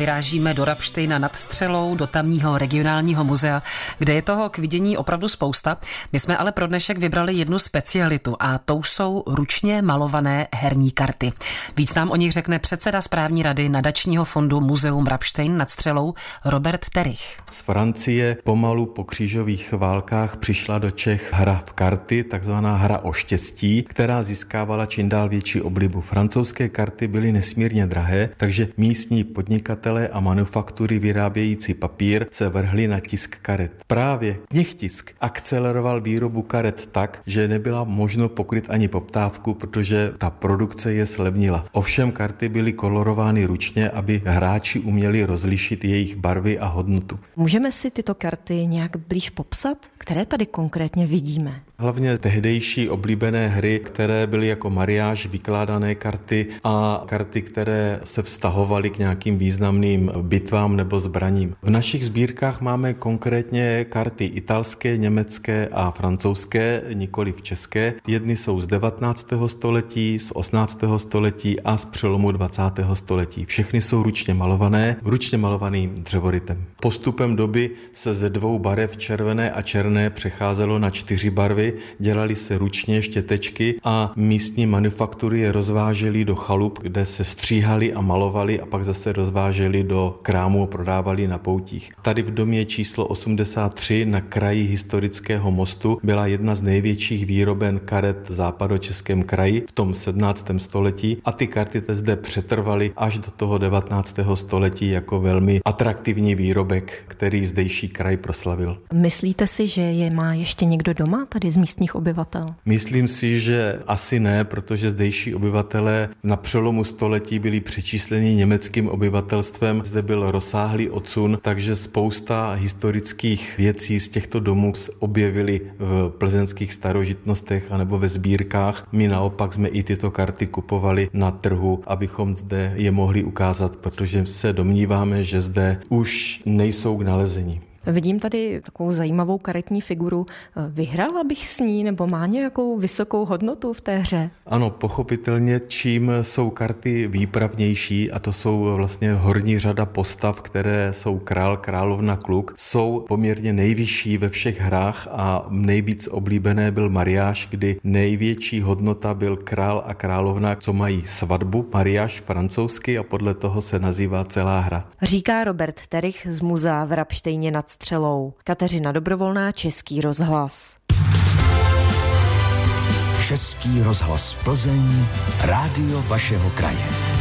Vyrážíme do Rapštejna nad Střelou, do tamního regionálního muzea, kde je toho k vidění opravdu spousta. My jsme ale pro dnešek vybrali jednu specialitu a tou jsou ručně malované herní karty. Víc nám o nich řekne předseda správní rady nadačního fondu Muzeum Rapštejn nad Střelou Robert Terich. Z Francie pomalu po křížových válkách přišla do Čech hra v karty, takzvaná hra o štěstí, která získávala čím dál větší oblibu. Francouzské karty byly nesmírně drahé, takže místní podnikatel podnikatelé a manufaktury vyrábějící papír se vrhli na tisk karet. Právě knihtisk akceleroval výrobu karet tak, že nebyla možno pokryt ani poptávku, protože ta produkce je slevnila. Ovšem karty byly kolorovány ručně, aby hráči uměli rozlišit jejich barvy a hodnotu. Můžeme si tyto karty nějak blíž popsat? Které tady konkrétně vidíme? Hlavně tehdejší oblíbené hry, které byly jako mariáž, vykládané karty a karty, které se vztahovaly k nějakým významným bitvám nebo zbraním. V našich sbírkách máme konkrétně karty italské, německé a francouzské, nikoli v české. Jedny jsou z 19. století, z 18. století a z přelomu 20. století. Všechny jsou ručně malované, ručně malovaným dřevoritem. Postupem doby se ze dvou barev červené a černé přecházelo na čtyři barvy dělali se ručně štětečky a místní manufaktury je rozvážely do chalup, kde se stříhali a malovali a pak zase rozváželi do krámu a prodávali na poutích. Tady v domě číslo 83 na kraji historického mostu byla jedna z největších výroben karet v západočeském kraji v tom 17. století a ty karty zde přetrvaly až do toho 19. století jako velmi atraktivní výrobek, který zdejší kraj proslavil. Myslíte si, že je má ještě někdo doma tady z místních obyvatel? Myslím si, že asi ne, protože zdejší obyvatelé na přelomu století byli přečísleni německým obyvatelstvem. Zde byl rozsáhlý odsun, takže spousta historických věcí z těchto domů objevili v plzeňských starožitnostech anebo ve sbírkách. My naopak jsme i tyto karty kupovali na trhu, abychom zde je mohli ukázat, protože se domníváme, že zde už nejsou k nalezení. Vidím tady takovou zajímavou karetní figuru. Vyhrála bych s ní nebo má nějakou vysokou hodnotu v té hře? Ano, pochopitelně, čím jsou karty výpravnější, a to jsou vlastně horní řada postav, které jsou král, královna, kluk, jsou poměrně nejvyšší ve všech hrách a nejvíc oblíbené byl mariáš, kdy největší hodnota byl král a královna, co mají svatbu, mariáš francouzsky a podle toho se nazývá celá hra. Říká Robert Terich z muzea v Rapštejně nad střelou. Kateřina Dobrovolná, Český rozhlas. Český rozhlas Plzeň, rádio vašeho kraje.